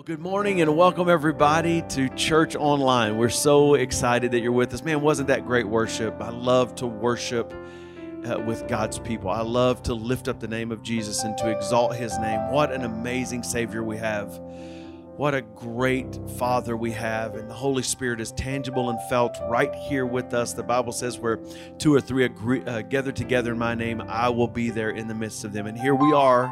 Well, good morning and welcome everybody to Church Online. We're so excited that you're with us. Man, wasn't that great worship? I love to worship uh, with God's people. I love to lift up the name of Jesus and to exalt his name. What an amazing Savior we have. What a great Father we have. And the Holy Spirit is tangible and felt right here with us. The Bible says, where two or three agree, uh, gather together in my name, I will be there in the midst of them. And here we are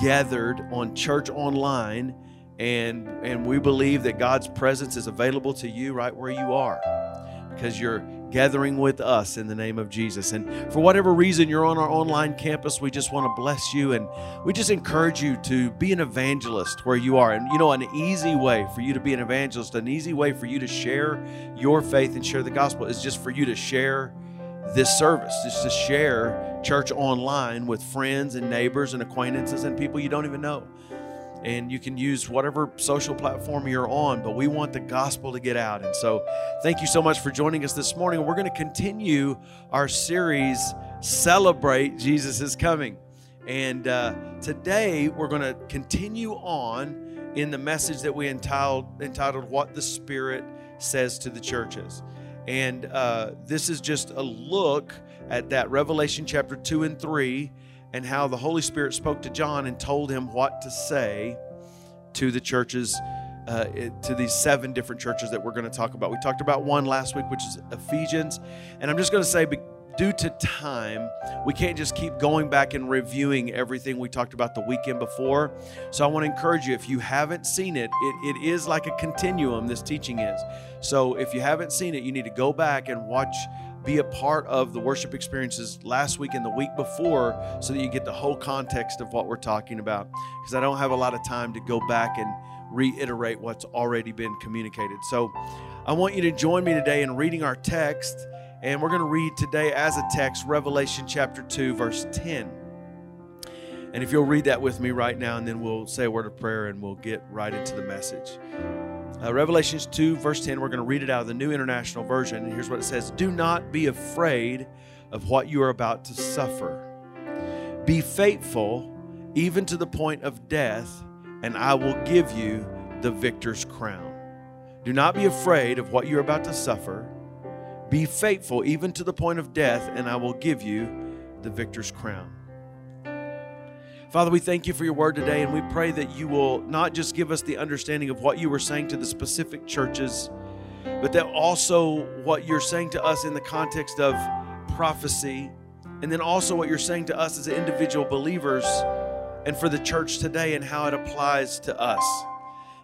gathered on Church Online and and we believe that God's presence is available to you right where you are because you're gathering with us in the name of Jesus. And for whatever reason you're on our online campus, we just want to bless you and we just encourage you to be an evangelist where you are. And you know, an easy way for you to be an evangelist, an easy way for you to share your faith and share the gospel is just for you to share this service, just to share church online with friends and neighbors and acquaintances and people you don't even know and you can use whatever social platform you're on, but we want the gospel to get out. And so, thank you so much for joining us this morning. We're going to continue our series, Celebrate Jesus is Coming. And uh, today, we're going to continue on in the message that we entitled, entitled What the Spirit Says to the Churches. And uh, this is just a look at that Revelation chapter 2 and 3 and how the Holy Spirit spoke to John and told him what to say to the churches, uh, to these seven different churches that we're going to talk about. We talked about one last week, which is Ephesians. And I'm just going to say, due to time, we can't just keep going back and reviewing everything we talked about the weekend before. So I want to encourage you, if you haven't seen it, it, it is like a continuum, this teaching is. So if you haven't seen it, you need to go back and watch be a part of the worship experiences last week and the week before so that you get the whole context of what we're talking about. Because I don't have a lot of time to go back and reiterate what's already been communicated. So I want you to join me today in reading our text. And we're going to read today as a text Revelation chapter 2, verse 10. And if you'll read that with me right now, and then we'll say a word of prayer and we'll get right into the message. Uh, Revelations 2, verse 10, we're going to read it out of the New International Version. And here's what it says Do not be afraid of what you are about to suffer. Be faithful even to the point of death, and I will give you the victor's crown. Do not be afraid of what you're about to suffer. Be faithful even to the point of death, and I will give you the victor's crown. Father, we thank you for your word today, and we pray that you will not just give us the understanding of what you were saying to the specific churches, but that also what you're saying to us in the context of prophecy, and then also what you're saying to us as individual believers and for the church today and how it applies to us.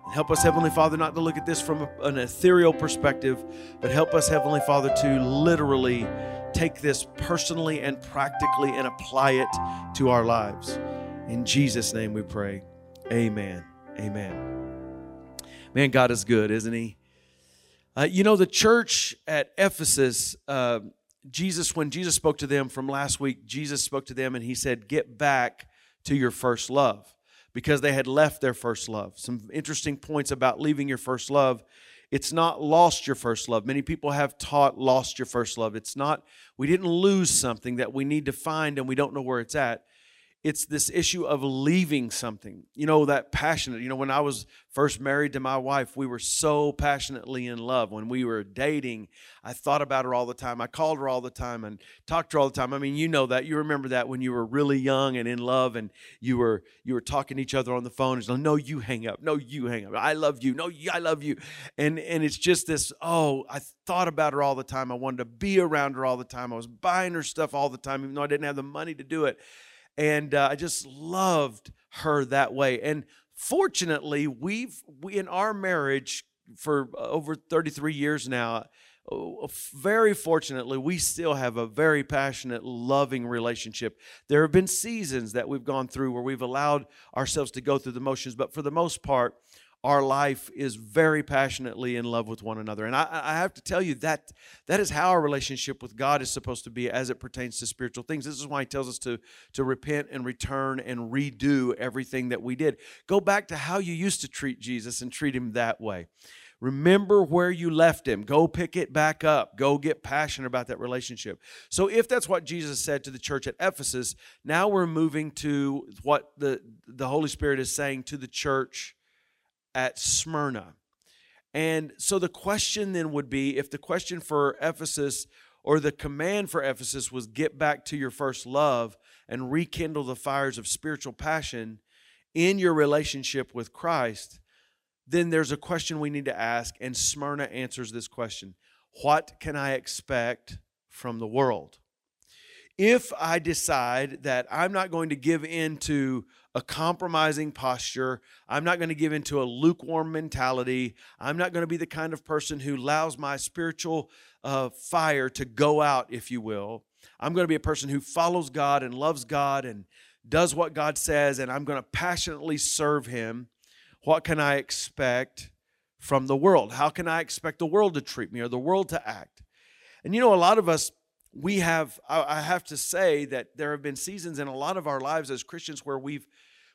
And help us, Heavenly Father, not to look at this from an ethereal perspective, but help us, Heavenly Father, to literally take this personally and practically and apply it to our lives. In Jesus' name we pray. Amen. Amen. Man, God is good, isn't He? Uh, you know, the church at Ephesus, uh, Jesus, when Jesus spoke to them from last week, Jesus spoke to them and He said, Get back to your first love because they had left their first love. Some interesting points about leaving your first love. It's not lost your first love. Many people have taught lost your first love. It's not, we didn't lose something that we need to find and we don't know where it's at it's this issue of leaving something. You know, that passionate. You know, when I was first married to my wife, we were so passionately in love. When we were dating, I thought about her all the time. I called her all the time and talked to her all the time. I mean, you know that. You remember that when you were really young and in love and you were you were talking to each other on the phone. It's like, no, you hang up. No, you hang up. I love you. No, I love you. And and it's just this, oh, I thought about her all the time. I wanted to be around her all the time. I was buying her stuff all the time, even though I didn't have the money to do it and uh, I just loved her that way. And fortunately, we've we in our marriage for over 33 years now. Oh, very fortunately, we still have a very passionate, loving relationship. There have been seasons that we've gone through where we've allowed ourselves to go through the motions, but for the most part, our life is very passionately in love with one another. And I, I, have to tell you that that is how our relationship with God is supposed to be as it pertains to spiritual things. This is why he tells us to, to repent and return and redo everything that we did. Go back to how you used to treat Jesus and treat him that way. Remember where you left him. Go pick it back up. Go get passionate about that relationship. So, if that's what Jesus said to the church at Ephesus, now we're moving to what the, the Holy Spirit is saying to the church at Smyrna. And so the question then would be if the question for Ephesus or the command for Ephesus was get back to your first love and rekindle the fires of spiritual passion in your relationship with Christ, then there's a question we need to ask, and Smyrna answers this question What can I expect from the world? If I decide that I'm not going to give in to a compromising posture, I'm not going to give into a lukewarm mentality, I'm not going to be the kind of person who allows my spiritual uh, fire to go out, if you will. I'm going to be a person who follows God and loves God and does what God says, and I'm going to passionately serve Him what can I expect from the world? How can I expect the world to treat me or the world to act? And you know, a lot of us, we have, I have to say that there have been seasons in a lot of our lives as Christians where we've,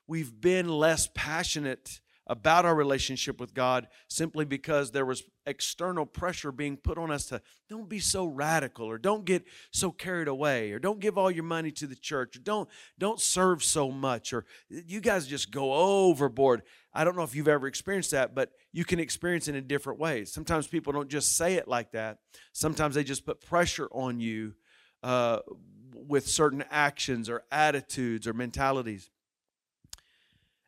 we've been less passionate about our relationship with God simply because there was external pressure being put on us to don't be so radical or don't get so carried away or don't give all your money to the church or don't don't serve so much or you guys just go overboard. I don't know if you've ever experienced that, but you can experience it in different ways. Sometimes people don't just say it like that. Sometimes they just put pressure on you uh, with certain actions or attitudes or mentalities.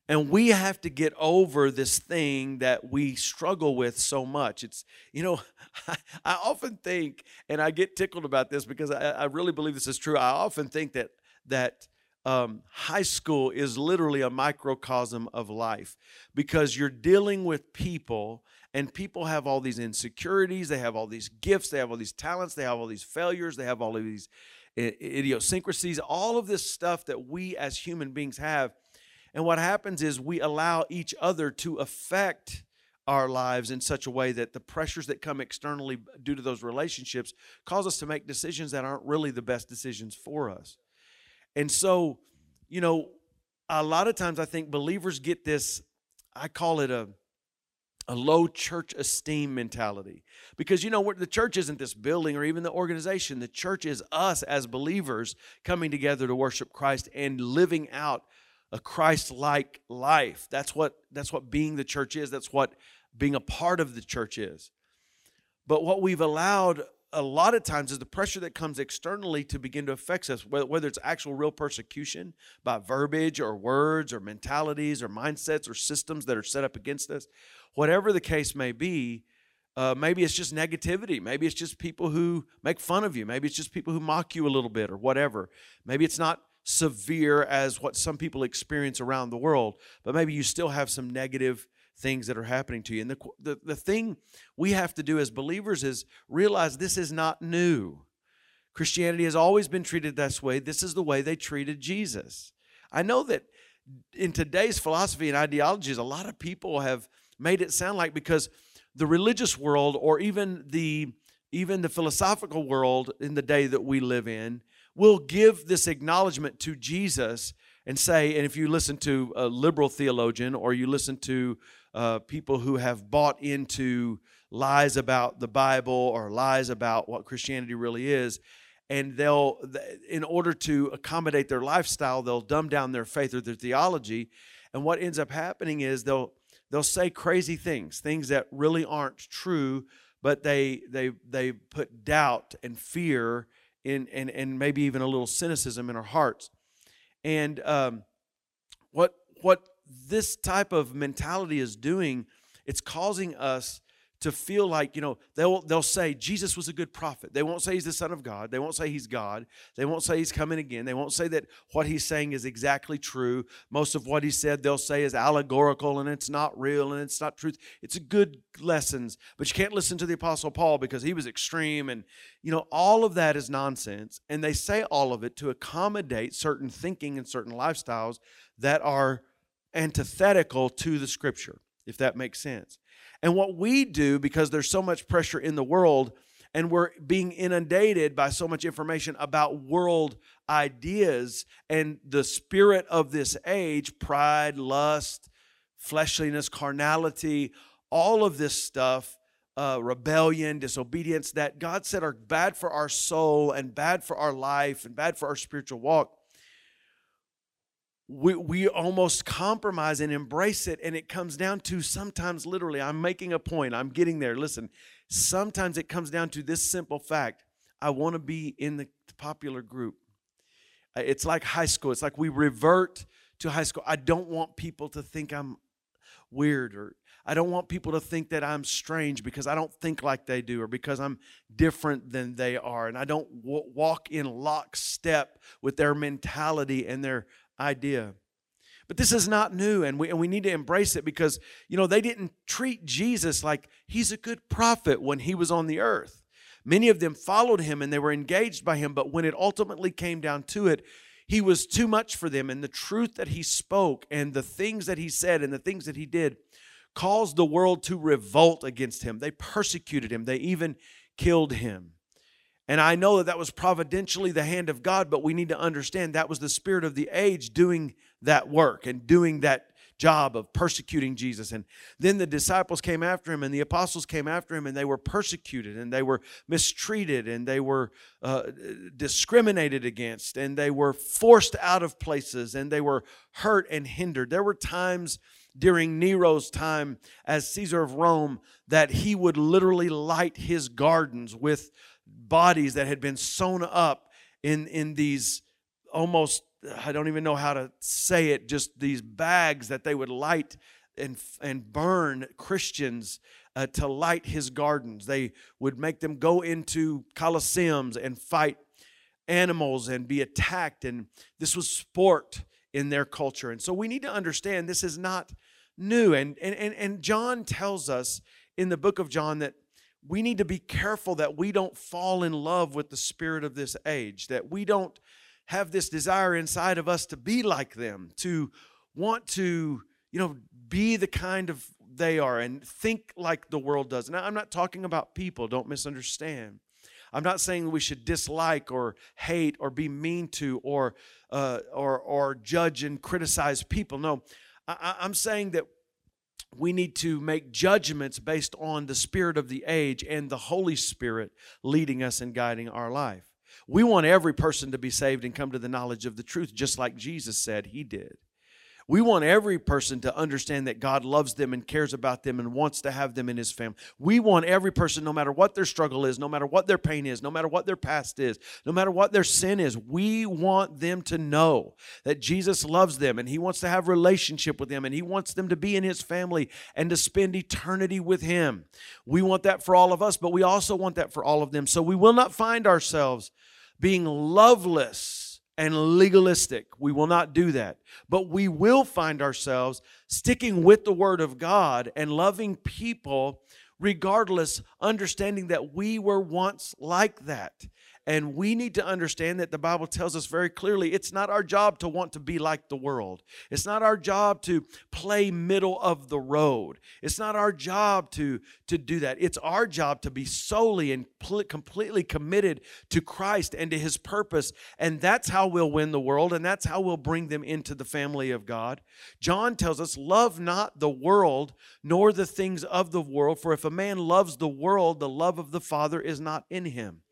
And we have to get over this thing that we struggle with so much. It's, you know, I, often think, and I get tickled about this because I, I really believe this is true. I often think that that um, high school is literally a microcosm of life because you're dealing with people and people have all these insecurities they have all these gifts they have all these talents they have all these failures they have all of these idiosyncrasies all of this stuff that we as human beings have and what happens is we allow each other to affect our lives in such a way that the pressures that come externally due to those relationships cause us to make decisions that aren't really the best decisions for us. And so, you know, a lot of times I think believers get this, I call it a, a low church esteem mentality. Because, you know, the church isn't this building or even the organization. The church is us as believers coming together to worship Christ and living out a Christ-like life. That's what that's what being the church is. That's what being a part of the church is. But what we've allowed a lot of times is the pressure that comes externally to begin to affect us, whether it's actual real persecution by verbiage or words or mentalities or mindsets or systems that are set up against us, whatever the case may be. Uh, maybe it's just negativity. Maybe it's just people who make fun of you. Maybe it's just people who mock you a little bit or whatever. Maybe it's not severe as what some people experience around the world, but maybe you still have some negative things that are happening to you. And the, the, the thing we have to do as believers is realize this is not new. Christianity has always been treated this way. This is the way they treated Jesus. I know that in today's philosophy and ideologies, a lot of people have made it sound like because the religious world or even the even the philosophical world in the day that we live in will give this acknowledgement to Jesus and say, and if you listen to a liberal theologian or you listen to uh, people who have bought into lies about the Bible or lies about what Christianity really is, and they'll, in order to accommodate their lifestyle, they'll dumb down their faith or their theology. And what ends up happening is they'll they'll say crazy things, things that really aren't true, but they they they put doubt and fear in and and maybe even a little cynicism in our hearts. And um, what what this type of mentality is doing, it's causing us to feel like, you know, they'll, they'll say Jesus was a good prophet. They won't say he's the Son of God. They won't say he's God. They won't say he's coming again. They won't say that what he's saying is exactly true. Most of what he said, they'll say is allegorical and it's not real and it's not truth. It's good lessons, but you can't listen to the Apostle Paul because he was extreme. And, you know, all of that is nonsense. And they say all of it to accommodate certain thinking and certain lifestyles that are antithetical to the scripture, if that makes sense. And what we do, because there's so much pressure in the world, and we're being inundated by so much information about world ideas and the spirit of this age pride, lust, fleshliness, carnality, all of this stuff, uh, rebellion, disobedience that God said are bad for our soul and bad for our life and bad for our spiritual walk. We, we almost compromise and embrace it. And it comes down to sometimes literally, I'm making a point, I'm getting there. Listen, sometimes it comes down to this simple fact I want to be in the popular group. It's like high school, it's like we revert to high school. I don't want people to think I'm weird or I don't want people to think that I'm strange because I don't think like they do or because I'm different than they are. And I don't w- walk in lockstep with their mentality and their idea. But this is not new, and we, and we need to embrace it because, you know, they didn't treat Jesus like he's a good prophet when he was on the earth. Many of them followed him and they were engaged by him, but when it ultimately came down to it, he was too much for them. And the truth that he spoke and the things that he said and the things that he did caused the world to revolt against him. They persecuted him, they even killed him. And I know that that was providentially the hand of God, but we need to understand that was the spirit of the age doing that work and doing that job of persecuting Jesus. And then the disciples came after him, and the apostles came after him, and they were persecuted, and they were mistreated, and they were uh, discriminated against, and they were forced out of places, and they were hurt and hindered. There were times during Nero's time as Caesar of Rome that he would literally light his gardens with bodies that had been sewn up in, in these almost, I don't even know how to say it, just these bags that they would light and, and burn Christians uh, to light his gardens. They would make them go into coliseums and fight animals and be attacked. And this was sport in their culture. And so we need to understand this is not new. And, and, and, and John tells us in the book of John that we need to be careful that we don't fall in love with the spirit of this age, that we don't have this desire inside of us to be like them, to want to, you know, be the kind of they are and think like the world does. Now, I'm not talking about people, don't misunderstand. I'm not saying we should dislike or hate or be mean to or uh, or or judge and criticize people. No, I, I'm saying that we need to make judgments based on the spirit of the age and the Holy Spirit leading us and guiding our life. We want every person to be saved and come to the knowledge of the truth, just like Jesus said he did. We want every person to understand that God loves them and cares about them and wants to have them in his family. We want every person, no matter what their struggle is, no matter what their pain is, no matter what their past is, no matter what their sin is, we want them to know that Jesus loves them and he wants to have relationship with them and he wants them to be in his family and to spend eternity with him. We want that for all of us, but we also want that for all of them. So we will not find ourselves being loveless and legalistic. We will not do that. But we will find ourselves sticking with the Word of God and loving people regardless, understanding that we were once like that. And we need to understand that the Bible tells us very clearly it's not our job to want to be like the world. It's not our job to play middle of the road. It's not our job to, to do that. It's our job to be solely and pl- completely committed to Christ and to his purpose. And that's how we'll win the world and that's how we'll bring them into the family of God. John tells us, Love not the world nor the things of the world, for if a man loves the world, the love of the Father is not in him.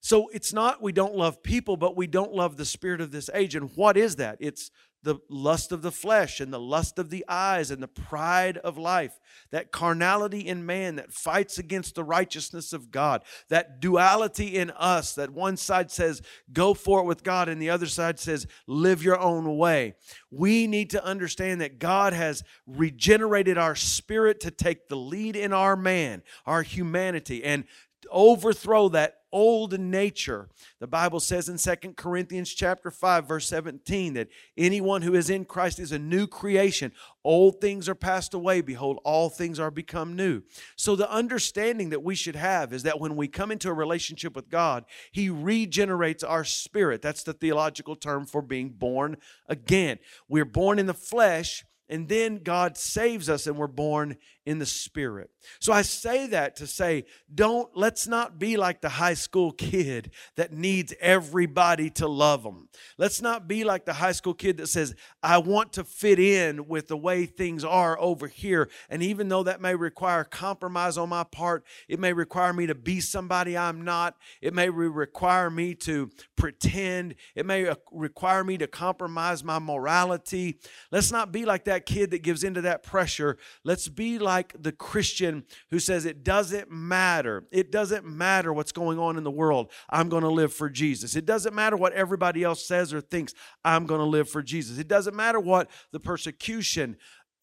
So it's not we don't love people, but we don't love the spirit of this age. And what is that? It's the lust of the flesh and the lust of the eyes and the pride of life, that carnality in man that fights against the righteousness of God, that duality in us, that one side says, go for it with God, and the other side says, live your own way. We need to understand that God has regenerated our spirit to take the lead in our man, our humanity, and overthrow that old nature. The Bible says in Second Corinthians chapter 5 verse 17 that anyone who is in Christ is a new creation. Old things are passed away, behold all things are become new. So the understanding that we should have is that when we come into a relationship with God, he regenerates our spirit. That's the theological term for being born again. We're born in the flesh and then God saves us and we're born in the spirit. So I say that to say, don't, let's not be like the high school kid that needs everybody to love them. Let's not be like the high school kid that says, I want to fit in with the way things are over here. And even though that may require compromise on my part, it may require me to be somebody I'm not, it may require me to pretend, it may uh, require me to compromise my morality. Let's not be like that kid that gives into that pressure. Let's be like the Christian who says it doesn't matter. It doesn't matter what's going on in the world. I'm going to live for Jesus. It doesn't matter what everybody else says or thinks. I'm going to live for Jesus. It doesn't matter what the persecution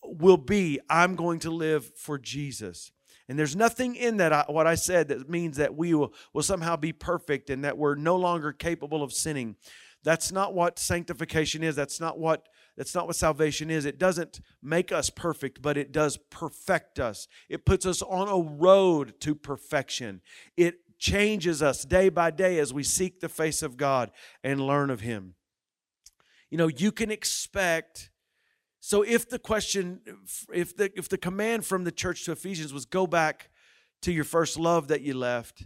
will be. I'm going to live for Jesus. And there's nothing in that, what I said, that means that we will, will somehow be perfect and that we're no longer capable of sinning. That's not what sanctification is. That's not what that's not what salvation is. It doesn't make us perfect, but it does perfect us. It puts us on a road to perfection. It changes us day by day as we seek the face of God and learn of Him. You know, you can expect. So if the question, if the if the command from the church to Ephesians was go back to your first love that you left,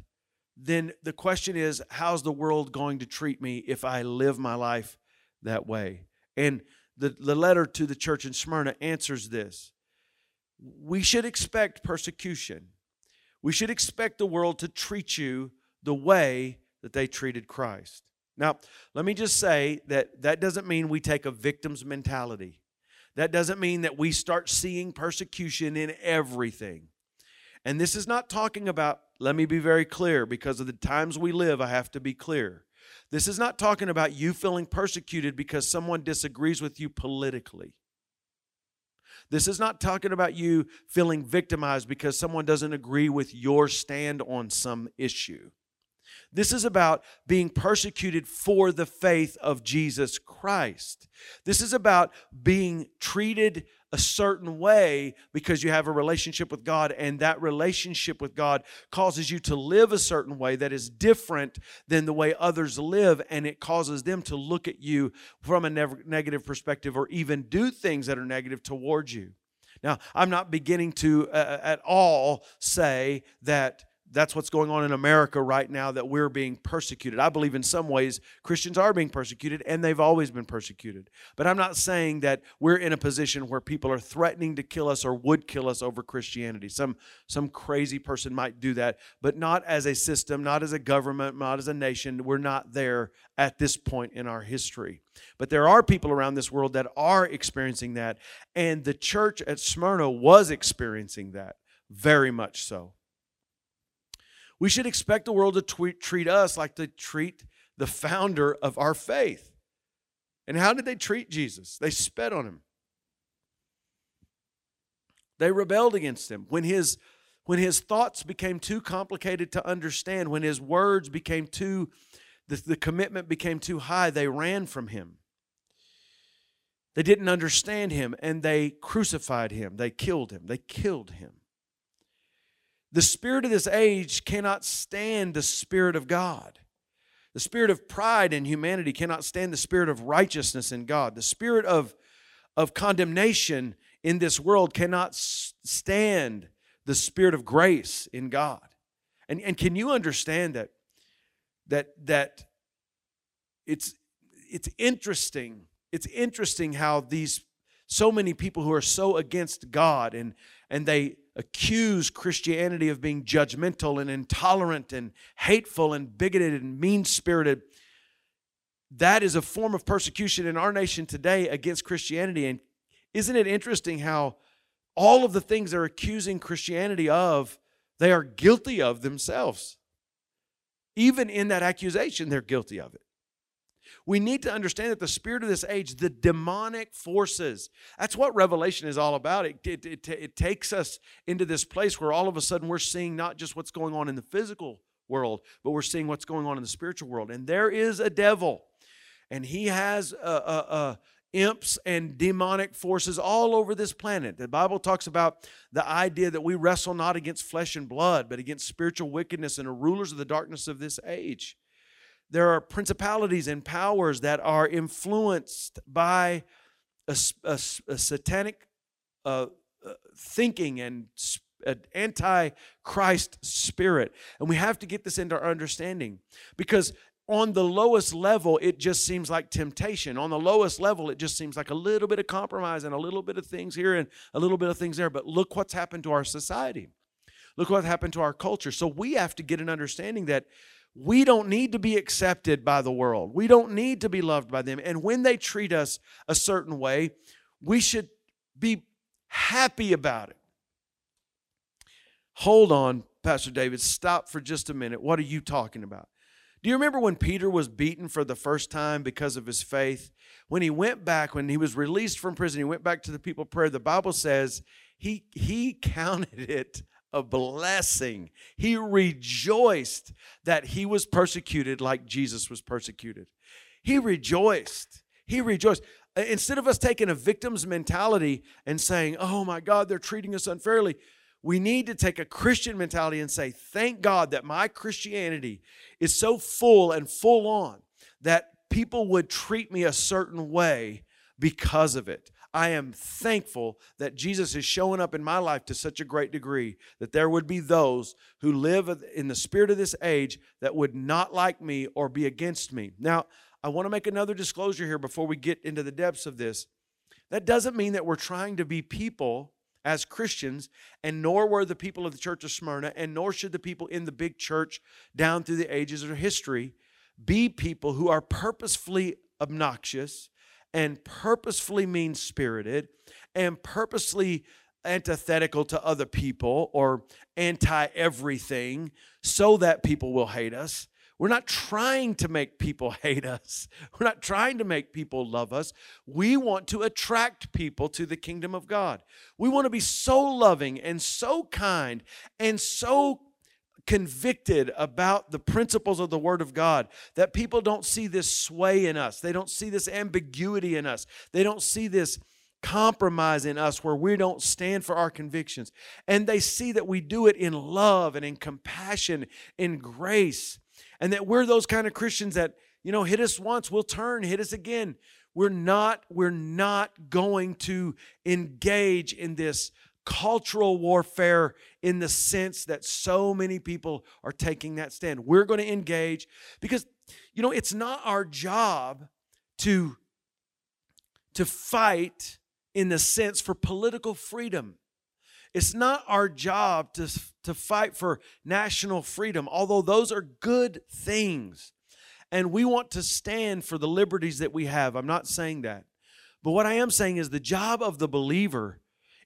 then the question is, how's the world going to treat me if I live my life that way? And the, the letter to the church in Smyrna answers this. We should expect persecution. We should expect the world to treat you the way that they treated Christ. Now, let me just say that that doesn't mean we take a victim's mentality. That doesn't mean that we start seeing persecution in everything. And this is not talking about, let me be very clear, because of the times we live, I have to be clear. This is not talking about you feeling persecuted because someone disagrees with you politically. This is not talking about you feeling victimized because someone doesn't agree with your stand on some issue. This is about being persecuted for the faith of Jesus Christ. This is about being treated a certain way because you have a relationship with God, and that relationship with God causes you to live a certain way that is different than the way others live, and it causes them to look at you from a negative perspective or even do things that are negative towards you. Now, I'm not beginning to uh, at all say that that's what's going on in America right now that we're being persecuted. I believe in some ways Christians are being persecuted and they've always been persecuted. But I'm not saying that we're in a position where people are threatening to kill us or would kill us over Christianity. Some some crazy person might do that, but not as a system, not as a government, not as a nation. We're not there at this point in our history. But there are people around this world that are experiencing that and the church at Smyrna was experiencing that very much so. We should expect the world to tweet, treat us like they treat the founder of our faith. And how did they treat Jesus? They sped on him. They rebelled against him. When his when his thoughts became too complicated to understand, when his words became too the, the commitment became too high, they ran from him. They didn't understand him and they crucified him. They killed him. They killed him. The spirit of this age cannot stand the spirit of God. The spirit of pride in humanity cannot stand the spirit of righteousness in God. The spirit of, of condemnation in this world cannot stand the spirit of grace in God. And, and can you understand that that that it's it's interesting. It's interesting how these so many people who are so against God and and they accuse Christianity of being judgmental and intolerant and hateful and bigoted and mean spirited. That is a form of persecution in our nation today against Christianity. And isn't it interesting how all of the things they're accusing Christianity of, they are guilty of themselves? Even in that accusation, they're guilty of it. We need to understand that the spirit of this age, the demonic forces, that's what Revelation is all about. It, it, it, it, takes us into this place where all of a sudden we're seeing not just what's going on in the physical world, but we're seeing what's going on in the spiritual world. And there is a devil, and he has a, a, a imps and demonic forces all over this planet. The Bible talks about the idea that we wrestle not against flesh and blood, but against spiritual wickedness and the rulers of the darkness of this age there are principalities and powers that are influenced by a, a, a satanic uh, uh, thinking and an anti-Christ spirit, and we have to get this into our understanding because on the lowest level, it just seems like temptation. On the lowest level, it just seems like a little bit of compromise and a little bit of things here and a little bit of things there. But look what's happened to our society. Look what happened to our culture. So we have to get an understanding that we don't need to be accepted by the world. We don't need to be loved by them. And when they treat us a certain way, we should be happy about it. Hold on, Pastor David. Stop for just a minute. What are you talking about? Do you remember when Peter was beaten for the first time because of his faith? When he went back, when he was released from prison, he went back to the people prayer. The Bible says he, he counted it a blessing. He rejoiced that he was persecuted like Jesus was persecuted. He rejoiced. He rejoiced. Uh, instead of us taking a victim's mentality and saying, oh my God, they're treating us unfairly, we need to take a Christian mentality and say, thank God that my Christianity is so full and full on that people would treat me a certain way because of it. I am thankful that Jesus is showing up in my life to such a great degree that there would be those who live in the spirit of this age that would not like me or be against me. Now, I want to make another disclosure here before we get into the depths of this. That doesn't mean that we're trying to be people as Christians, and nor were the people of the church of Smyrna, and nor should the people in the big church down through the ages of history be people who are purposefully obnoxious and purposefully mean spirited and purposely antithetical to other people or anti everything so that people will hate us. We're not trying to make people hate us. We're not trying to make people love us. We want to attract people to the kingdom of God. We want to be so loving and so kind and so convicted about the principles of the Word of God, that people don't see this sway in us. They don't see this ambiguity in us. They don't see this compromise in us where we don't stand for our convictions. And they see that we do it in love and in compassion, in grace, and that we're those kind of Christians that, you know, hit us once, we'll turn, hit us again. We're not, we're not going to engage in this cultural warfare in the sense that so many people are taking that stand. We're going to engage because, you know, it's not our job to, to fight in the sense for political freedom. It's not our job to, to fight for national freedom, although those are good things. And we want to stand for the liberties that we have. I'm not saying that. But what I am saying is the job of the believer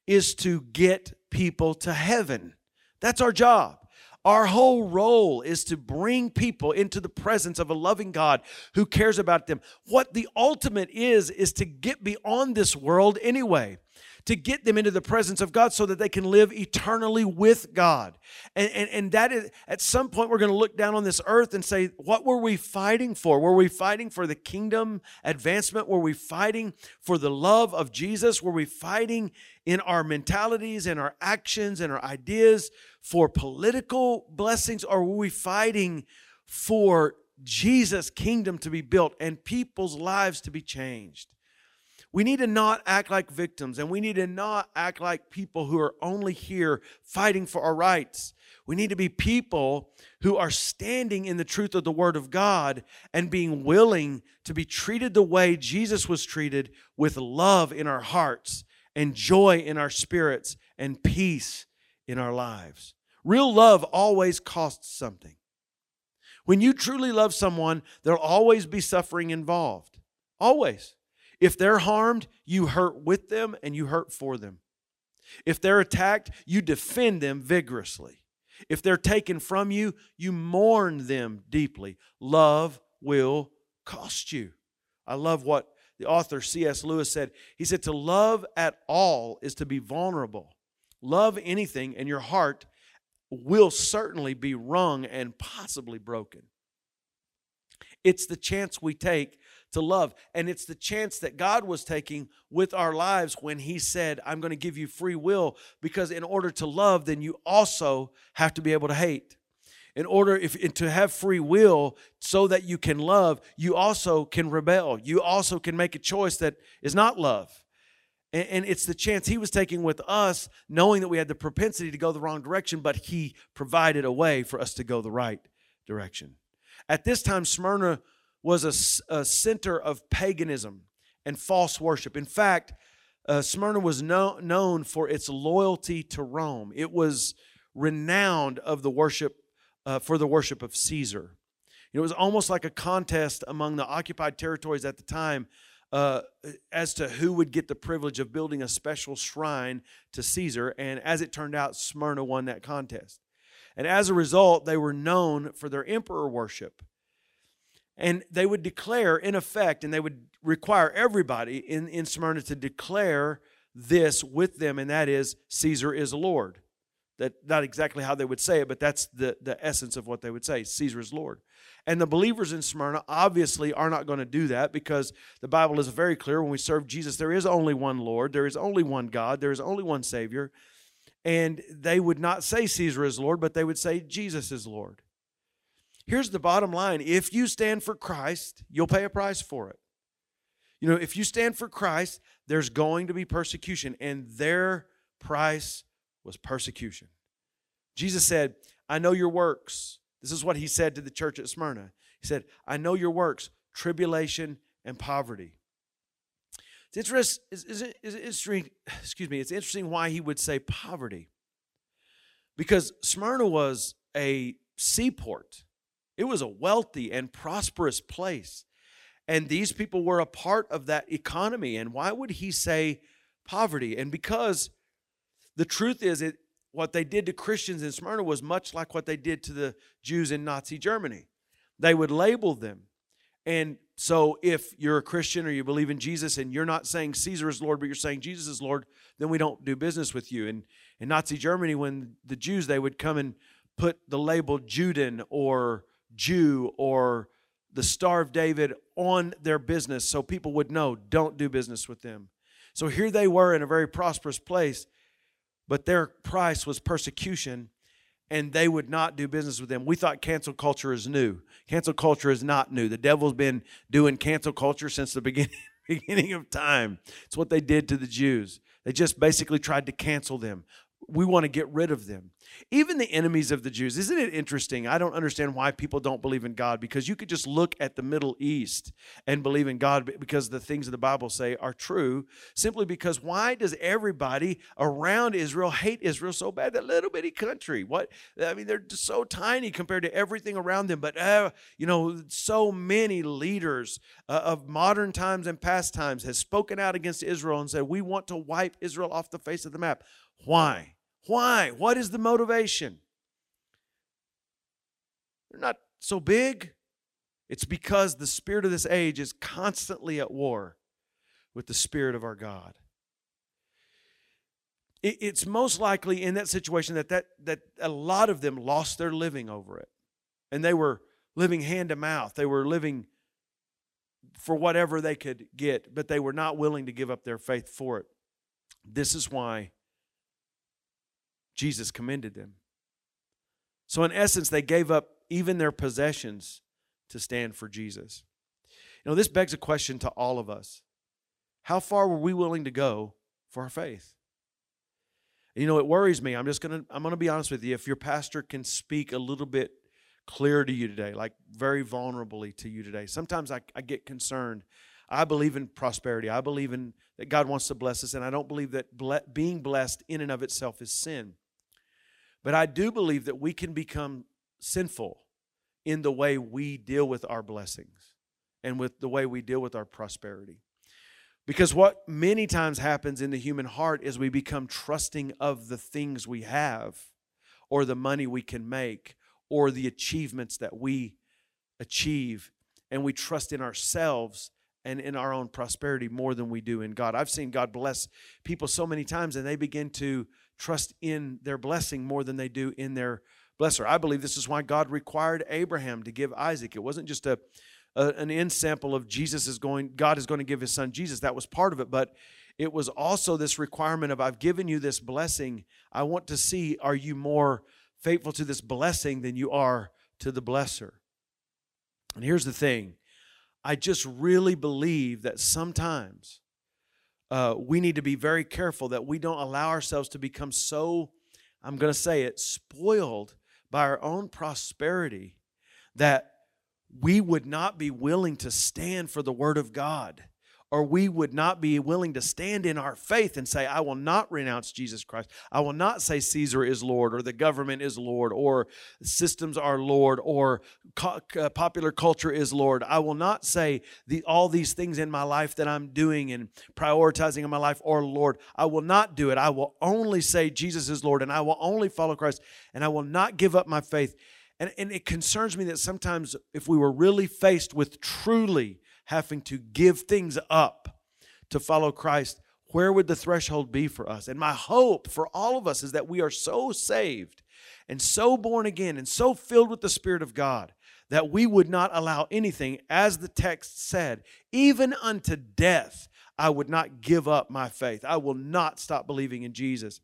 is to get people to heaven. That's our job. Our whole role is to bring people into the presence of a loving God who cares about them. What the ultimate is, is to get beyond this world anyway to get them into the presence of God so that they can live eternally with God. And, and, and that is, at some point, we're going to look down on this earth and say, what were we fighting for? Were we fighting for the kingdom advancement? Were we fighting for the love of Jesus? Were we fighting in our mentalities and our actions and our ideas for political blessings? Or were we fighting for Jesus' kingdom to be built and people's lives to be changed? We need to not act like victims and we need to not act like people who are only here fighting for our rights. We need to be people who are standing in the truth of the Word of God and being willing to be treated the way Jesus was treated with love in our hearts and joy in our spirits and peace in our lives. Real love always costs something. When you truly love someone, there'll always be suffering involved. Always. If they're harmed, you hurt with them and you hurt for them. If they're attacked, you defend them vigorously. If they're taken from you, you mourn them deeply. Love will cost you. I love what the author C.S. Lewis said. He said, To love at all is to be vulnerable. Love anything, and your heart will certainly be wrung and possibly broken. It's the chance we take to love. And it's the chance that God was taking with our lives when He said, I'm going to give you free will, because in order to love, then you also have to be able to hate. In order if, to have free will so that you can love, you also can rebel. You also can make a choice that is not love. And, and it's the chance he was taking with us, knowing that we had the propensity to go the wrong direction, but he provided a way for us to go the right direction. At this time, Smyrna was a, a center of paganism and false worship. In fact, uh, Smyrna was no, known for its loyalty to Rome. It was renowned of the worship uh, for the worship of Caesar. It was almost like a contest among the occupied territories at the time uh, as to who would get the privilege of building a special shrine to Caesar. And as it turned out, Smyrna won that contest. And as a result, they were known for their emperor worship. And they would declare, in effect, and they would require everybody in, in Smyrna to declare this with them, and that is Caesar is Lord. That not exactly how they would say it, but that's the, the essence of what they would say. Caesar is Lord. And the believers in Smyrna obviously are not going to do that because the Bible is very clear when we serve Jesus, there is only one Lord, there is only one God, there is only one Savior. And they would not say Caesar is Lord, but they would say Jesus is Lord. Here's the bottom line if you stand for Christ, you'll pay a price for it. You know, if you stand for Christ, there's going to be persecution, and their price was persecution. Jesus said, I know your works. This is what he said to the church at Smyrna. He said, I know your works, tribulation and poverty. It's interesting, it's, it's interesting, excuse me, it's interesting why he would say poverty. Because Smyrna was a seaport. It was a wealthy and prosperous place. And these people were a part of that economy. And why would he say poverty? And because the truth is, it, what they did to Christians in Smyrna was much like what they did to the Jews in Nazi Germany. They would label them. And so if you're a Christian or you believe in Jesus and you're not saying Caesar is Lord, but you're saying Jesus is Lord, then we don't do business with you. And in Nazi Germany, when the Jews, they would come and put the label Juden or Jew or the Star of David on their business so people would know, don't do business with them. So here they were in a very prosperous place, but their price was persecution and they would not do business with them. We thought cancel culture is new. Cancel culture is not new. The devil's been doing cancel culture since the beginning, beginning of time. It's what they did to the Jews. They just basically tried to cancel them. We want to get rid of them even the enemies of the Jews. Isn't it interesting? I don't understand why people don't believe in God because you could just look at the Middle East and believe in God because the things of the Bible say are true. Simply because why does everybody around Israel hate Israel so bad? That little bitty country. What I mean, they're just so tiny compared to everything around them. But uh, you know, so many leaders uh, of modern times and past times has spoken out against Israel and said, "We want to wipe Israel off the face of the map." Why? Why? What is the motivation? They're not so big. It's because the spirit of this age is constantly at war with the spirit of our God. It's most likely in that situation that, that, that a lot of them lost their living over it. And they were living hand to mouth. They were living for whatever they could get, but they were not willing to give up their faith for it. This is why Jesus commended them. So, in essence, they gave up even their possessions to stand for Jesus. You know, this begs a question to all of us How far were we willing to go for our faith? You know, it worries me. I'm just going to I'm going to be honest with you. If your pastor can speak a little bit clear to you today, like very vulnerably to you today, sometimes I, I get concerned. I believe in prosperity. I believe in that God wants to bless us, and I don't believe that ble- being blessed in and of itself is sin. But I do believe that we can become sinful in the way we deal with our blessings and with the way we deal with our prosperity. Because what many times happens in the human heart is we become trusting of the things we have or the money we can make or the achievements that we achieve. And we trust in ourselves and in our own prosperity more than we do in God. I've seen God bless people so many times and they begin to trust in their blessing more than they do in their blesser. I believe this is why God required Abraham to give Isaac. It wasn't just a, a an end sample of Jesus is going God is going to give his son Jesus. That was part of it, but it was also this requirement of I've given you this blessing. I want to see are you more faithful to this blessing than you are to the blesser. And here's the thing. I just really believe that sometimes uh, we need to be very careful that we don't allow ourselves to become so, I'm going to say it, spoiled by our own prosperity that we would not be willing to stand for the Word of God or we would not be willing to stand in our faith and say, I will not renounce Jesus Christ. I will not say Caesar is Lord or the government is Lord or systems are Lord or co- uh, popular culture is Lord. I will not say the, all these things in my life that I'm doing and prioritizing in my life or Lord. I will not do it. I will only say Jesus is Lord and I will only follow Christ and I will not give up my faith. And, and it concerns me that sometimes if we were really faced with truly having to give things up to follow Christ, where would the threshold be for us? And my hope for all of us is that we are so saved and so born again and so filled with the Spirit of God that we would not allow anything, as the text said, even unto death, I would not give up my faith. I will not stop believing in Jesus.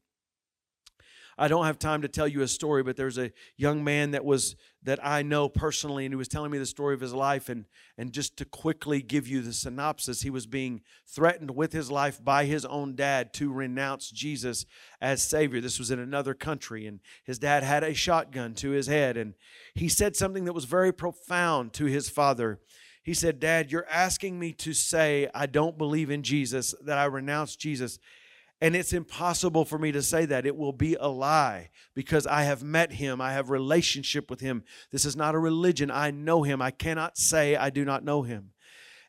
I don't have time to tell you a story, but there's a young man that was that I know personally, and he was telling me the story of his life. And and just to quickly give you the synopsis, he was being threatened with his life by his own dad to renounce Jesus as Savior. This was in another country, and his dad had a shotgun to his head, and he said something that was very profound to his father. He said, Dad, you're asking me to say I don't believe in Jesus, that I renounce Jesus. And it's impossible for me to say that. It will be a lie because I have met him. I have relationship with him. This is not a religion. I know him. I cannot say I do not know him.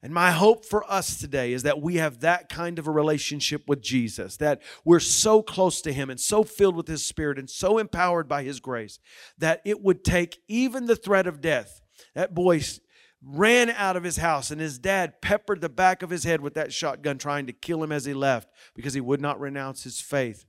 And my hope for us today is that we have that kind of a relationship with Jesus, that we're so close to Him and so filled with His Spirit and so empowered by His grace that it would take even the threat of death. That boy ran out of his house, and his dad peppered the back of his head with that shotgun, trying to kill him as he left because he would not renounce his faith.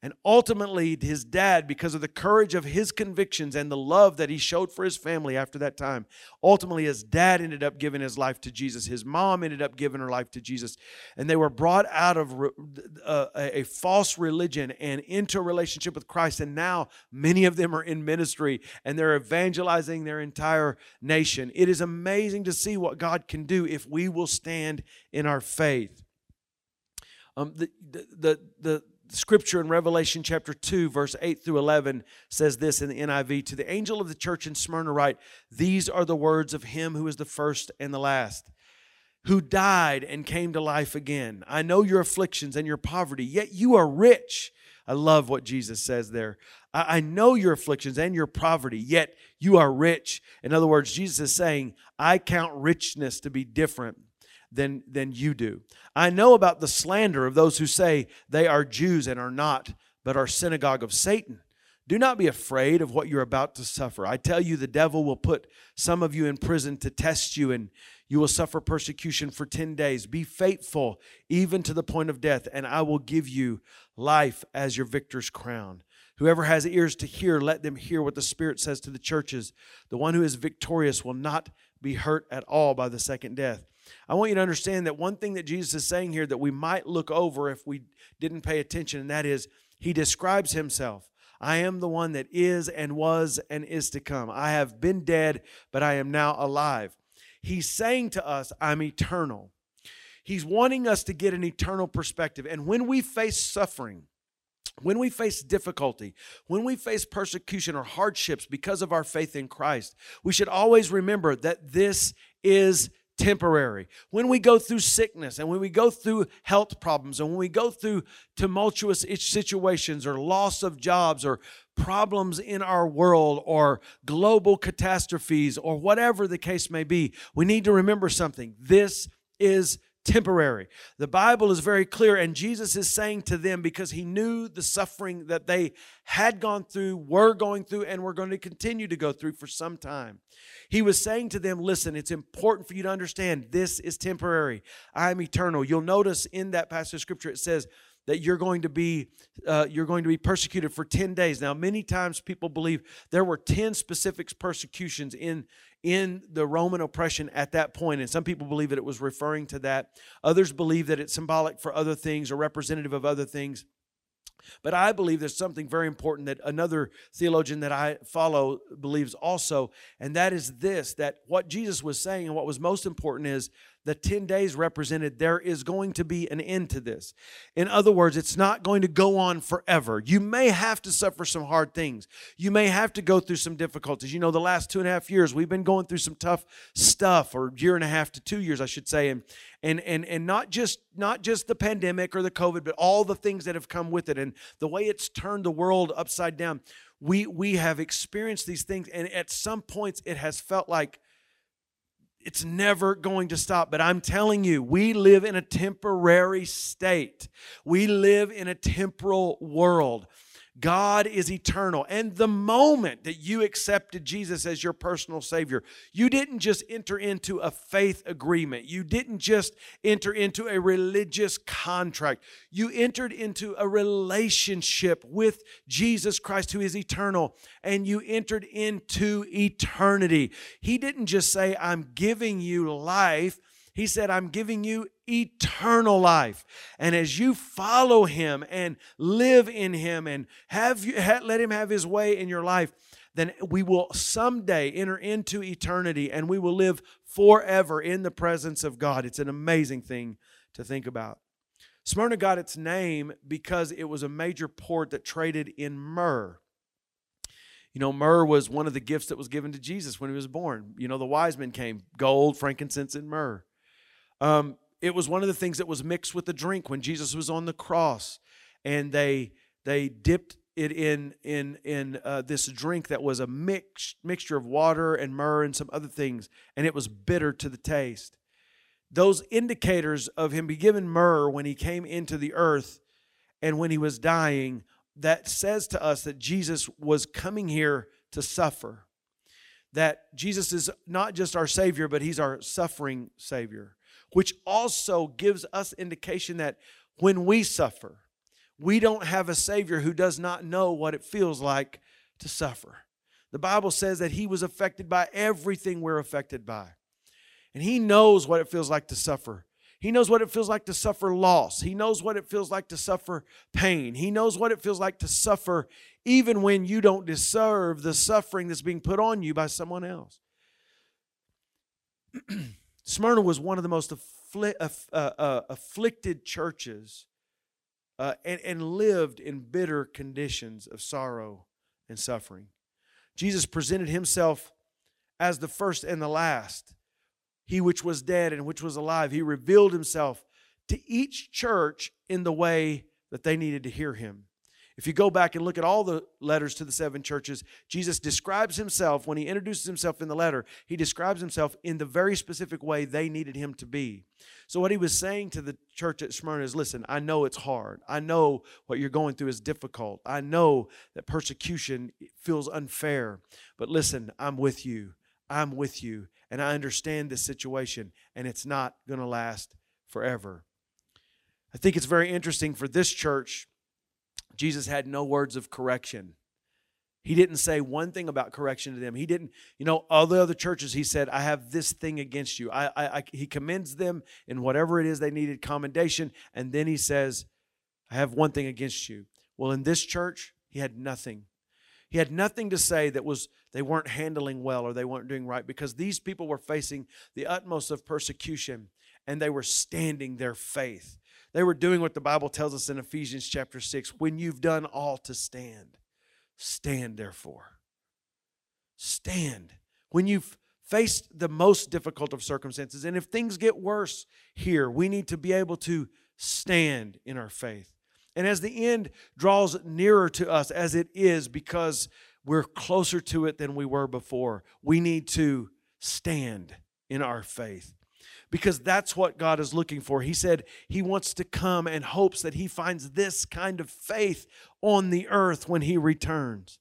And ultimately, his dad, because of the courage of his convictions and the love that he showed for his family after that time, ultimately, his dad ended up giving his life to Jesus. His mom ended up giving her life to Jesus. And they were brought out of uh, a false religion and into a relationship with Christ. And now many of them are in ministry and they're evangelizing their entire nation. It is amazing to see what God can do if we will stand in our faith. Um, the, the, the, the scripture in Revelation chapter 2, verse 8 through 11 says this in the NIV To the angel of the church in Smyrna, write, These are the words of him who is the first and the last, who died and came to life again. I know your afflictions and your poverty, yet you are rich. I love what Jesus says there. I know your afflictions and your poverty, yet you are rich. In other words, Jesus is saying, I count richness to be different than, than you do. I know about the slander of those who say they are Jews and are not, but are synagogue of Satan. Do not be afraid of what you're about to suffer. I tell you, the devil will put some of you in prison to test you, and you will suffer persecution for 10 days. Be faithful even to the point of death, and I will give you life as your victor's crown. Whoever has ears to hear, let them hear what the Spirit says to the churches. The one who is victorious will not be hurt at all by the second death. I want you to understand that one thing that Jesus is saying here that we might look over if we didn't pay attention, and that is he describes himself. I am the one that is and was and is to come. I have been dead, but I am now alive. He's saying to us, I'm eternal. He's wanting us to get an eternal perspective. And when we face suffering, when we face difficulty, when we face persecution or hardships because of our faith in Christ, we should always remember that this is temporary. When we go through sickness and when we go through health problems and when we go through tumultuous situations or loss of jobs or problems in our world or global catastrophes or whatever the case may be, we need to remember something. This is temporary. The Bible is very clear, and Jesus is saying to them because he knew the suffering that they had gone through, were going through, and were going to continue to go through for some time. He was saying to them, Listen, it's important for you to understand this is temporary. I am eternal. You'll notice in that passage of scripture it says, that you're going to be uh, you're going to be persecuted for 10 days. Now many times people believe there were 10 specific persecutions in in the roman oppression at that point and some people believe that it was referring to that. Others believe that it's symbolic for other things or representative of other things. But I believe there's something very important that another theologian that I follow believes also, and that is this that what Jesus was saying and what was most important is the 10 days represented there is going to be an end to this. In other words, it's not going to go on forever. You may have to suffer some hard things. You may have to go through some difficulties. You know, the last two and a half years, we've been going through some tough stuff, or year and a half to two years, I should say. And and and and not just not just the pandemic or the COVID, but all the things that have come with it and the way it's turned the world upside down. We we have experienced these things, and at some points it has felt like it's never going to stop. But I'm telling you, we live in a temporary state. We live in a temporal world. God is eternal. And the moment that you accepted Jesus as your personal Savior, you didn't just enter into a faith agreement. You didn't just enter into a religious contract. You entered into a relationship with Jesus Christ, who is eternal, and you entered into eternity. He didn't just say, I'm giving you life. He said, I'm giving you eternal life. And as you follow him and live in him and have you let him have his way in your life, then we will someday enter into eternity and we will live forever in the presence of God. It's an amazing thing to think about. Smyrna got its name because it was a major port that traded in myrrh. You know, myrrh was one of the gifts that was given to Jesus when he was born. You know, the wise men came gold, frankincense, and myrrh. Um, it was one of the things that was mixed with the drink when Jesus was on the cross, and they they dipped it in in in uh, this drink that was a mix mixture of water and myrrh and some other things, and it was bitter to the taste. Those indicators of him be given myrrh when he came into the earth and when he was dying, that says to us that Jesus was coming here to suffer. That Jesus is not just our Savior, but He's our suffering Savior which also gives us indication that when we suffer, we don't have a Savior who does not know what it feels like to suffer. The Bible says that He was affected by everything we're affected by. And He knows what it feels like to suffer. He knows what it feels like to suffer loss. He knows what it feels like to suffer pain. He knows what it feels like to suffer even when you don't deserve the suffering that's being put on you by someone else. Smyrna was one of the most affli- uh, uh, afflicted churches uh, and, and lived in bitter conditions of sorrow and suffering. Jesus presented himself as the first and the last, he which was dead and which was alive. He revealed himself to each church in the way that they needed to hear him. If you go back and look at all the letters to the seven churches, Jesus describes himself, when he introduces himself in the letter, he describes himself in the very specific way they needed him to be. So, what he was saying to the church at Smyrna is listen, I know it's hard. I know what you're going through is difficult. I know that persecution feels unfair. But listen, I'm with you. I'm with you. And I understand this situation, and it's not going to last forever. I think it's very interesting for this church Jesus had no words of correction. He didn't say one thing about correction to them. He didn't, you know, all the other churches, he said, I have this thing against you. I, I, I, he commends them in whatever it is they needed commendation. And then he says, I have one thing against you. Well, in this church, he had nothing. He had nothing to say that was they weren't handling well or they weren't doing right because these people were facing the utmost of persecution and they were standing their faith. They were doing what the Bible tells us in Ephesians chapter 6 when you've done all to stand, stand therefore. Stand. When you've faced the most difficult of circumstances, and if things get worse here, we need to be able to stand in our faith. And as the end draws nearer to us, as it is because we're closer to it than we were before, we need to stand in our faith because that's what God is looking for. He said he wants to come and hopes that he finds this kind of faith on the earth when he returns.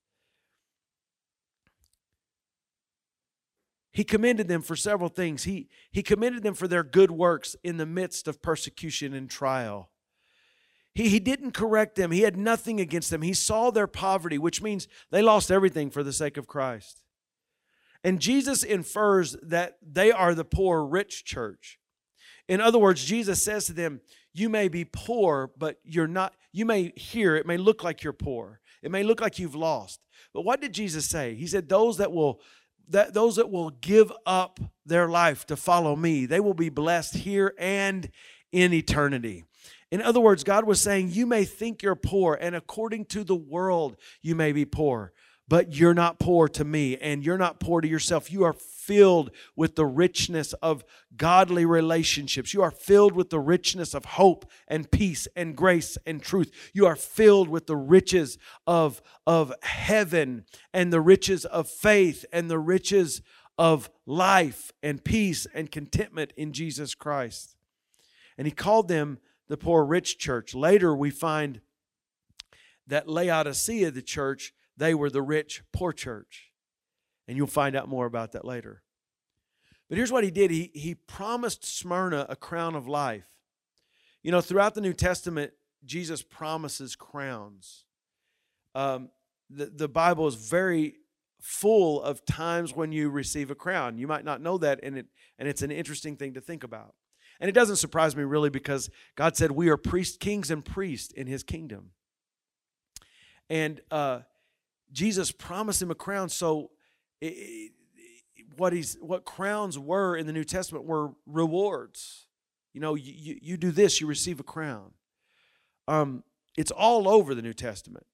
He commended them for several things. He, he commended them for their good works in the midst of persecution and trial. He, he didn't correct them, he had nothing against them. He saw their poverty, which means they lost everything for the sake of Christ. And Jesus infers that they are the poor rich church. In other words, Jesus says to them, You may be poor, but you're not, you may hear, it may look like you're poor. It may look like you've lost. But what did Jesus say? He said, Those that will that those that will give up their life to follow me, they will be blessed here and in eternity. In other words, God was saying, You may think you're poor, and according to the world, you may be poor, but you're not poor to me, and you're not poor to yourself. You are filled with the richness of godly relationships. You are filled with the richness of hope and peace and grace and truth. You are filled with the riches of, of heaven and the riches of faith and the riches of life and peace and contentment in Jesus Christ. And he called them the poor rich church. Later, we find that Laodicea, the church, they were the rich poor church. And you'll find out more about that later. But here's what he did he, he promised Smyrna a crown of life. You know, throughout the New Testament, Jesus promises crowns. Um, the, the Bible is very full of times when you receive a crown. You might not know that, and, it, and it's an interesting thing to think about. And it doesn't surprise me really because God said we are priests, kings and priests in his kingdom. And uh, Jesus promised him a crown. So it, what he's what crowns were in the New Testament were rewards. You know, you, you, you do this, you receive a crown. Um, it's all over the New Testament.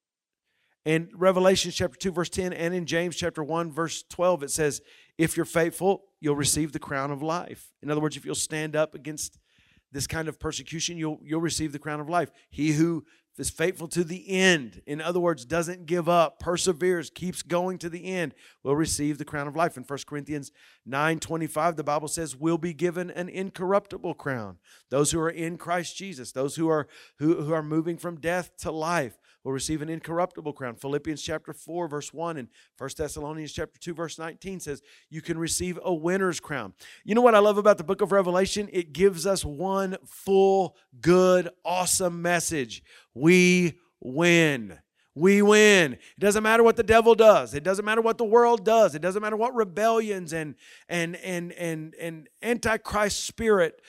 In Revelation chapter 2, verse 10, and in James chapter 1, verse 12, it says, If you're faithful, you'll receive the crown of life. In other words, if you'll stand up against this kind of persecution, you'll, you'll receive the crown of life. He who is faithful to the end, in other words, doesn't give up, perseveres, keeps going to the end, will receive the crown of life. In 1 Corinthians 9 25, the Bible says, will be given an incorruptible crown. Those who are in Christ Jesus, those who are who, who are moving from death to life, will receive an incorruptible crown. Philippians chapter 4, verse 1, and 1 Thessalonians chapter 2, verse 19 says, You can receive a winner's crown. You know what I love about the book of Revelation? It gives us one full, good, awesome message. We win. We win. It doesn't matter what the devil does. It doesn't matter what the world does. It doesn't matter what rebellions and and and and and antichrist spirit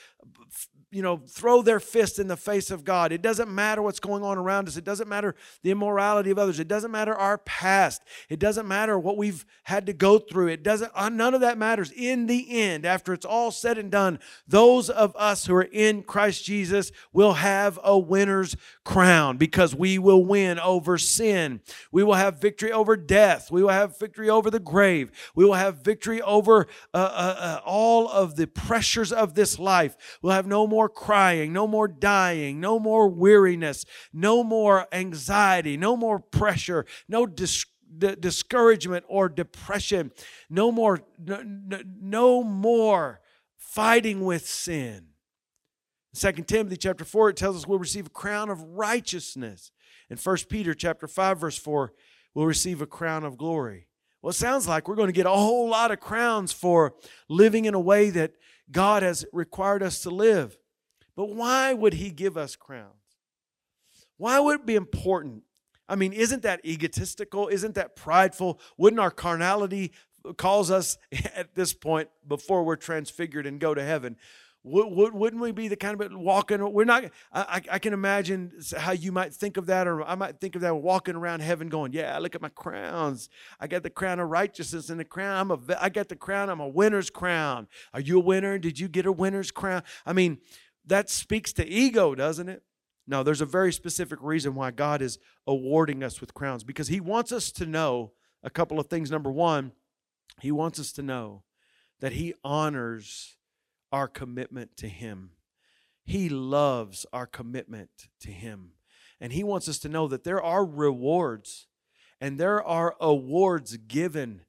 you know, throw their fist in the face of God. It doesn't matter what's going on around us. It doesn't matter the immorality of others. It doesn't matter our past. It doesn't matter what we've had to go through. It doesn't, uh, none of that matters. In the end, after it's all said and done, those of us who are in Christ Jesus will have a winner's crown because we will win over sin. We will have victory over death. We will have victory over the grave. We will have victory over uh, uh, uh all of the pressures of this life. We'll have no more more crying, no more dying, no more weariness, no more anxiety, no more pressure, no dis- discouragement or depression, no more, no, no more fighting with sin. Second Timothy chapter 4, it tells us we'll receive a crown of righteousness. In First Peter chapter 5, verse 4, we'll receive a crown of glory. Well, it sounds like we're going to get a whole lot of crowns for living in a way that God has required us to live. But why would he give us crowns? Why would it be important? I mean, isn't that egotistical? Isn't that prideful? Wouldn't our carnality cause us at this point, before we're transfigured and go to heaven, wouldn't we be the kind of walking? We're not. I, I can imagine how you might think of that, or I might think of that walking around heaven, going, "Yeah, look at my crowns. I got the crown of righteousness and the crown. I'm a. I got the crown. I'm a winner's crown. Are you a winner? Did you get a winner's crown? I mean, that speaks to ego, doesn't it? No, there's a very specific reason why God is awarding us with crowns because He wants us to know a couple of things. Number one, He wants us to know that He honors our commitment to Him. He loves our commitment to Him. And He wants us to know that there are rewards and there are awards given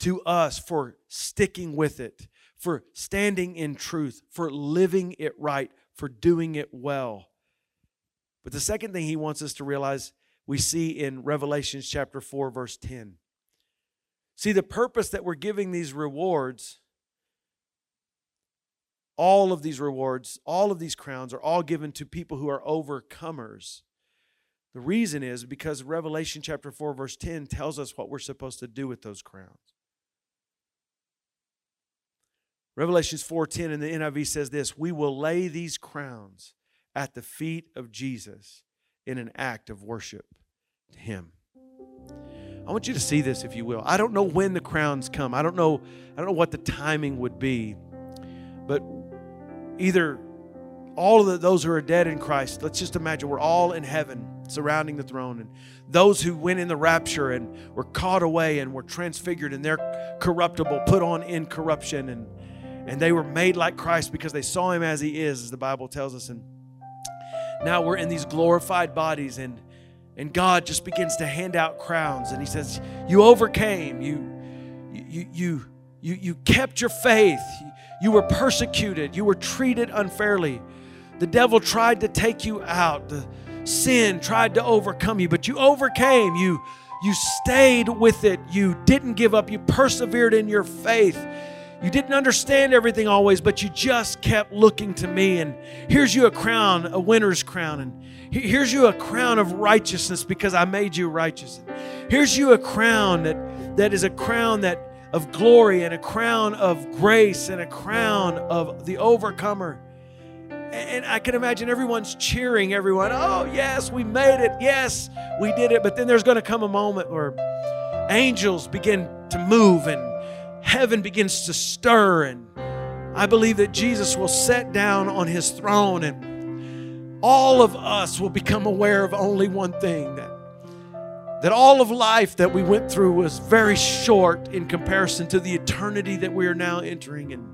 to us for sticking with it, for standing in truth, for living it right, for doing it well. But the second thing he wants us to realize, we see in Revelation chapter 4, verse 10. See, the purpose that we're giving these rewards, all of these rewards, all of these crowns are all given to people who are overcomers. The reason is because Revelation chapter 4, verse 10 tells us what we're supposed to do with those crowns. Revelations 4:10 in the NIV says this, "We will lay these crowns at the feet of Jesus in an act of worship to him." I want you to see this, if you will. I don't know when the crowns come. I don't know. I don't know what the timing would be, but either all of the, those who are dead in Christ. Let's just imagine we're all in heaven, surrounding the throne, and those who went in the rapture and were caught away and were transfigured and their corruptible, put on incorruption, and and they were made like Christ because they saw Him as He is, as the Bible tells us. And now we're in these glorified bodies and and God just begins to hand out crowns. And he says you overcame. You you you you, you kept your faith. You were persecuted. You were treated unfairly. The devil tried to take you out. The sin tried to overcome you but you overcame. You you stayed with it. You didn't give up. You persevered in your faith you didn't understand everything always, but you just kept looking to me. And here's you a crown, a winner's crown. And here's you a crown of righteousness because I made you righteous. Here's you a crown that, that is a crown that of glory and a crown of grace and a crown of the overcomer. And I can imagine everyone's cheering, everyone, oh, yes, we made it. Yes, we did it. But then there's going to come a moment where angels begin to move and heaven begins to stir. And I believe that Jesus will sit down on his throne and all of us will become aware of only one thing that, that all of life that we went through was very short in comparison to the eternity that we are now entering. And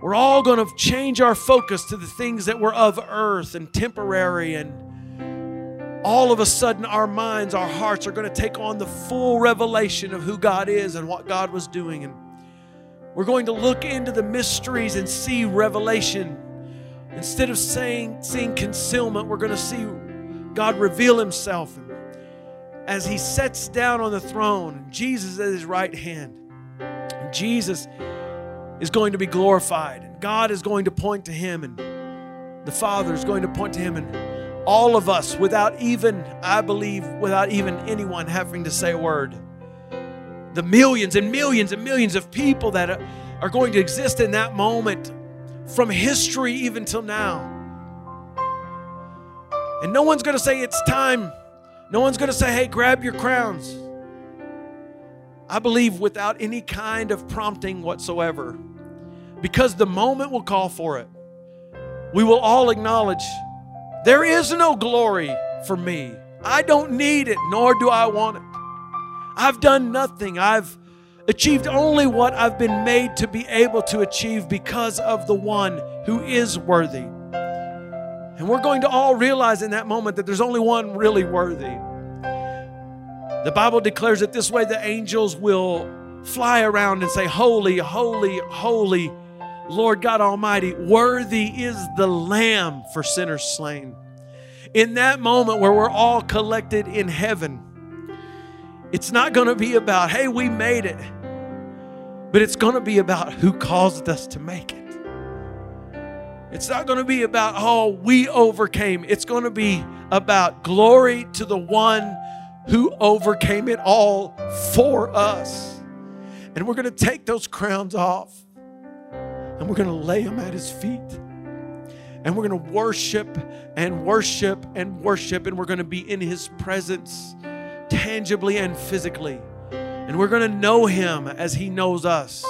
we're all going to change our focus to the things that were of earth and temporary and all of a sudden our minds, our hearts are going to take on the full revelation of who God is and what God was doing. And we're going to look into the mysteries and see revelation. Instead of saying, seeing concealment, we're going to see God reveal Himself. As He sets down on the throne, Jesus at His right hand, Jesus is going to be glorified, and God is going to point to Him, and the Father is going to point to Him, and all of us, without even, I believe, without even anyone having to say a word the millions and millions and millions of people that are going to exist in that moment from history even till now. And no one's going to say it's time. No one's going to say, hey, grab your crowns. I believe without any kind of prompting whatsoever, because the moment will call for it, we will all acknowledge there is no glory for me. I don't need it, nor do I want it. I've done nothing. I've achieved only what I've been made to be able to achieve because of the one who is worthy. And we're going to all realize in that moment that there's only one really worthy. The Bible declares it this way the angels will fly around and say, Holy, holy, holy, Lord God Almighty, worthy is the Lamb for sinners slain. In that moment where we're all collected in heaven, it's not going to be about, hey, we made it, but it's going to be about who caused us to make it. It's not going to be about, oh, we overcame. It's going to be about glory to the one who overcame it all for us. And we're going to take those crowns off and we're going to lay them at his feet. And we're going to worship and worship and worship, and we're going to be in his presence tangibly and physically. And we're going to know Him as He knows us.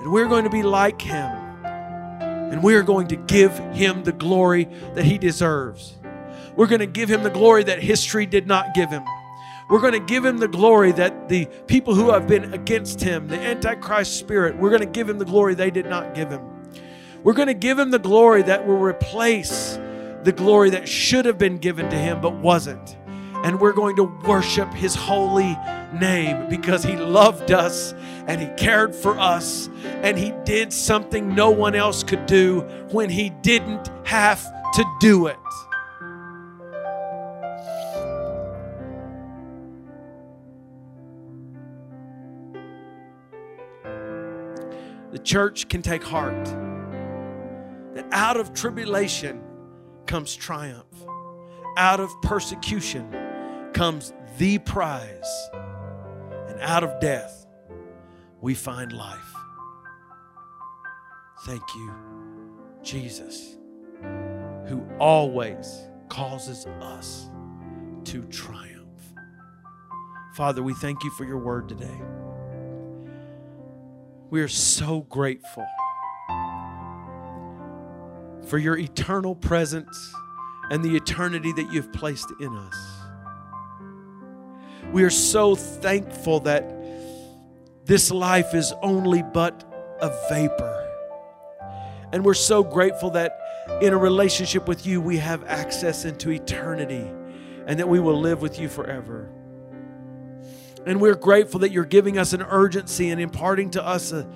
And we're going to be like Him. And we are going to give Him the glory that He deserves. We're going to give Him the glory that history did not give Him. We're going to give Him the glory that the people who have been against Him, the Antichrist spirit, we're going to give Him the glory they did not give Him. We're going to give Him the glory that will replace the glory that should have been given to Him but wasn't and we're going to worship his holy name because he loved us and he cared for us and he did something no one else could do when he didn't have to do it. The church can take heart that out of tribulation comes triumph, out of persecution comes the prize. And out of death, we find life. Thank you, Jesus, who always causes us to triumph. Father, we thank you for your word today. We are so grateful for your eternal presence and the eternity that you've placed in us. We are so thankful that this life is only but a vapor. And we're so grateful that in a relationship with you, we have access into eternity and that we will live with you forever. And we're grateful that you're giving us an urgency and imparting to us a,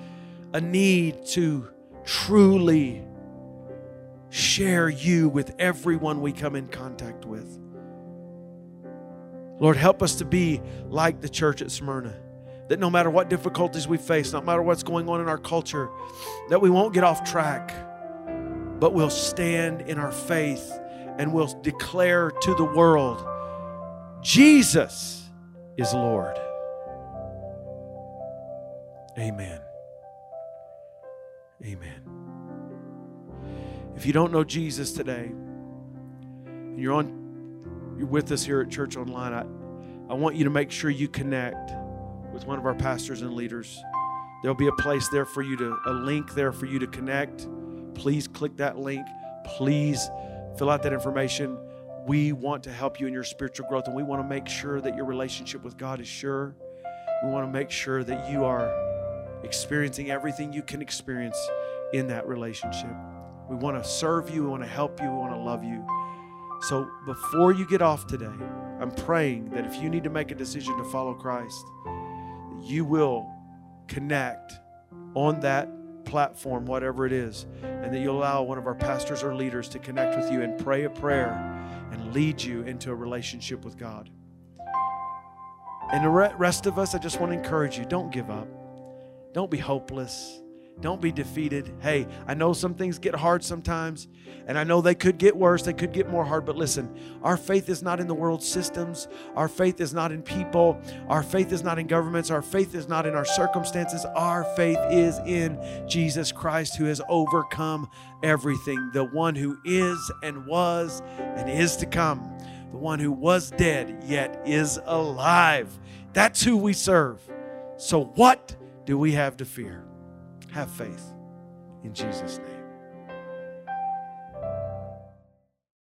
a need to truly share you with everyone we come in contact with. Lord, help us to be like the church at Smyrna. That no matter what difficulties we face, no matter what's going on in our culture, that we won't get off track, but we'll stand in our faith and we'll declare to the world Jesus is Lord. Amen. Amen. If you don't know Jesus today, and you're on you're with us here at Church Online, I, I want you to make sure you connect with one of our pastors and leaders. There'll be a place there for you to, a link there for you to connect. Please click that link. Please fill out that information. We want to help you in your spiritual growth, and we want to make sure that your relationship with God is sure. We want to make sure that you are experiencing everything you can experience in that relationship. We want to serve you, we want to help you, we want to love you. So before you get off today, I'm praying that if you need to make a decision to follow Christ, you will connect on that platform, whatever it is, and that you'll allow one of our pastors or leaders to connect with you and pray a prayer and lead you into a relationship with God. And the rest of us, I just want to encourage you don't give up, don't be hopeless. Don't be defeated. Hey, I know some things get hard sometimes, and I know they could get worse, they could get more hard, but listen, our faith is not in the world systems, our faith is not in people, our faith is not in governments, our faith is not in our circumstances. Our faith is in Jesus Christ who has overcome everything, the one who is and was and is to come, the one who was dead yet is alive. That's who we serve. So, what do we have to fear? Have faith in Jesus' name.